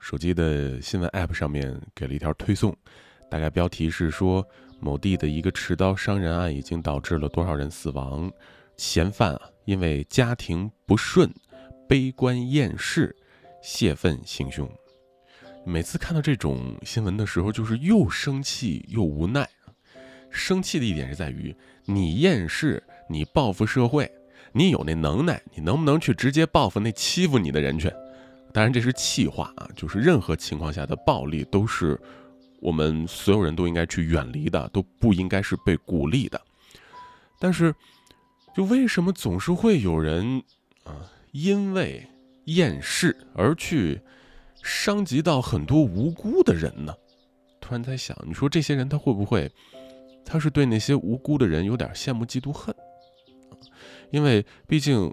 手机的新闻 App 上面给了一条推送，大概标题是说某地的一个持刀伤人案已经导致了多少人死亡，嫌犯啊因为家庭不顺，悲观厌世，泄愤行凶。每次看到这种新闻的时候，就是又生气又无奈。生气的一点是在于，你厌世，你报复社会，你有那能耐，你能不能去直接报复那欺负你的人去？当然这是气话啊，就是任何情况下的暴力都是我们所有人都应该去远离的，都不应该是被鼓励的。但是，就为什么总是会有人啊，因为厌世而去？伤及到很多无辜的人呢，突然在想，你说这些人他会不会，他是对那些无辜的人有点羡慕嫉妒恨？因为毕竟，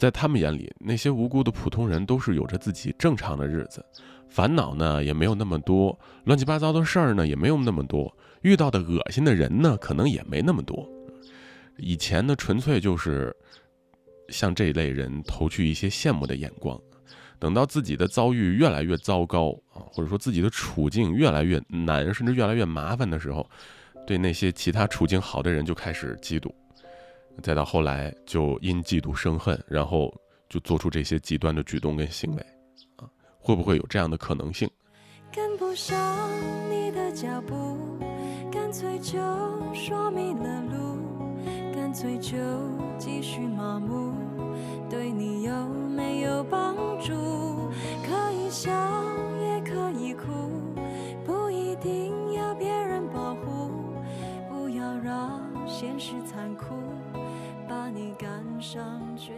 在他们眼里，那些无辜的普通人都是有着自己正常的日子，烦恼呢也没有那么多，乱七八糟的事儿呢也没有那么多，遇到的恶心的人呢可能也没那么多。以前呢，纯粹就是向这一类人投去一些羡慕的眼光。等到自己的遭遇越来越糟糕啊，或者说自己的处境越来越难，甚至越来越麻烦的时候，对那些其他处境好的人就开始嫉妒，再到后来就因嫉妒生恨，然后就做出这些极端的举动跟行为，啊，会不会有这样的可能性？跟不上你的脚步，干脆就说迷了路，干脆就继续麻木。对你有没有帮助？可以笑是残酷把你赶上绝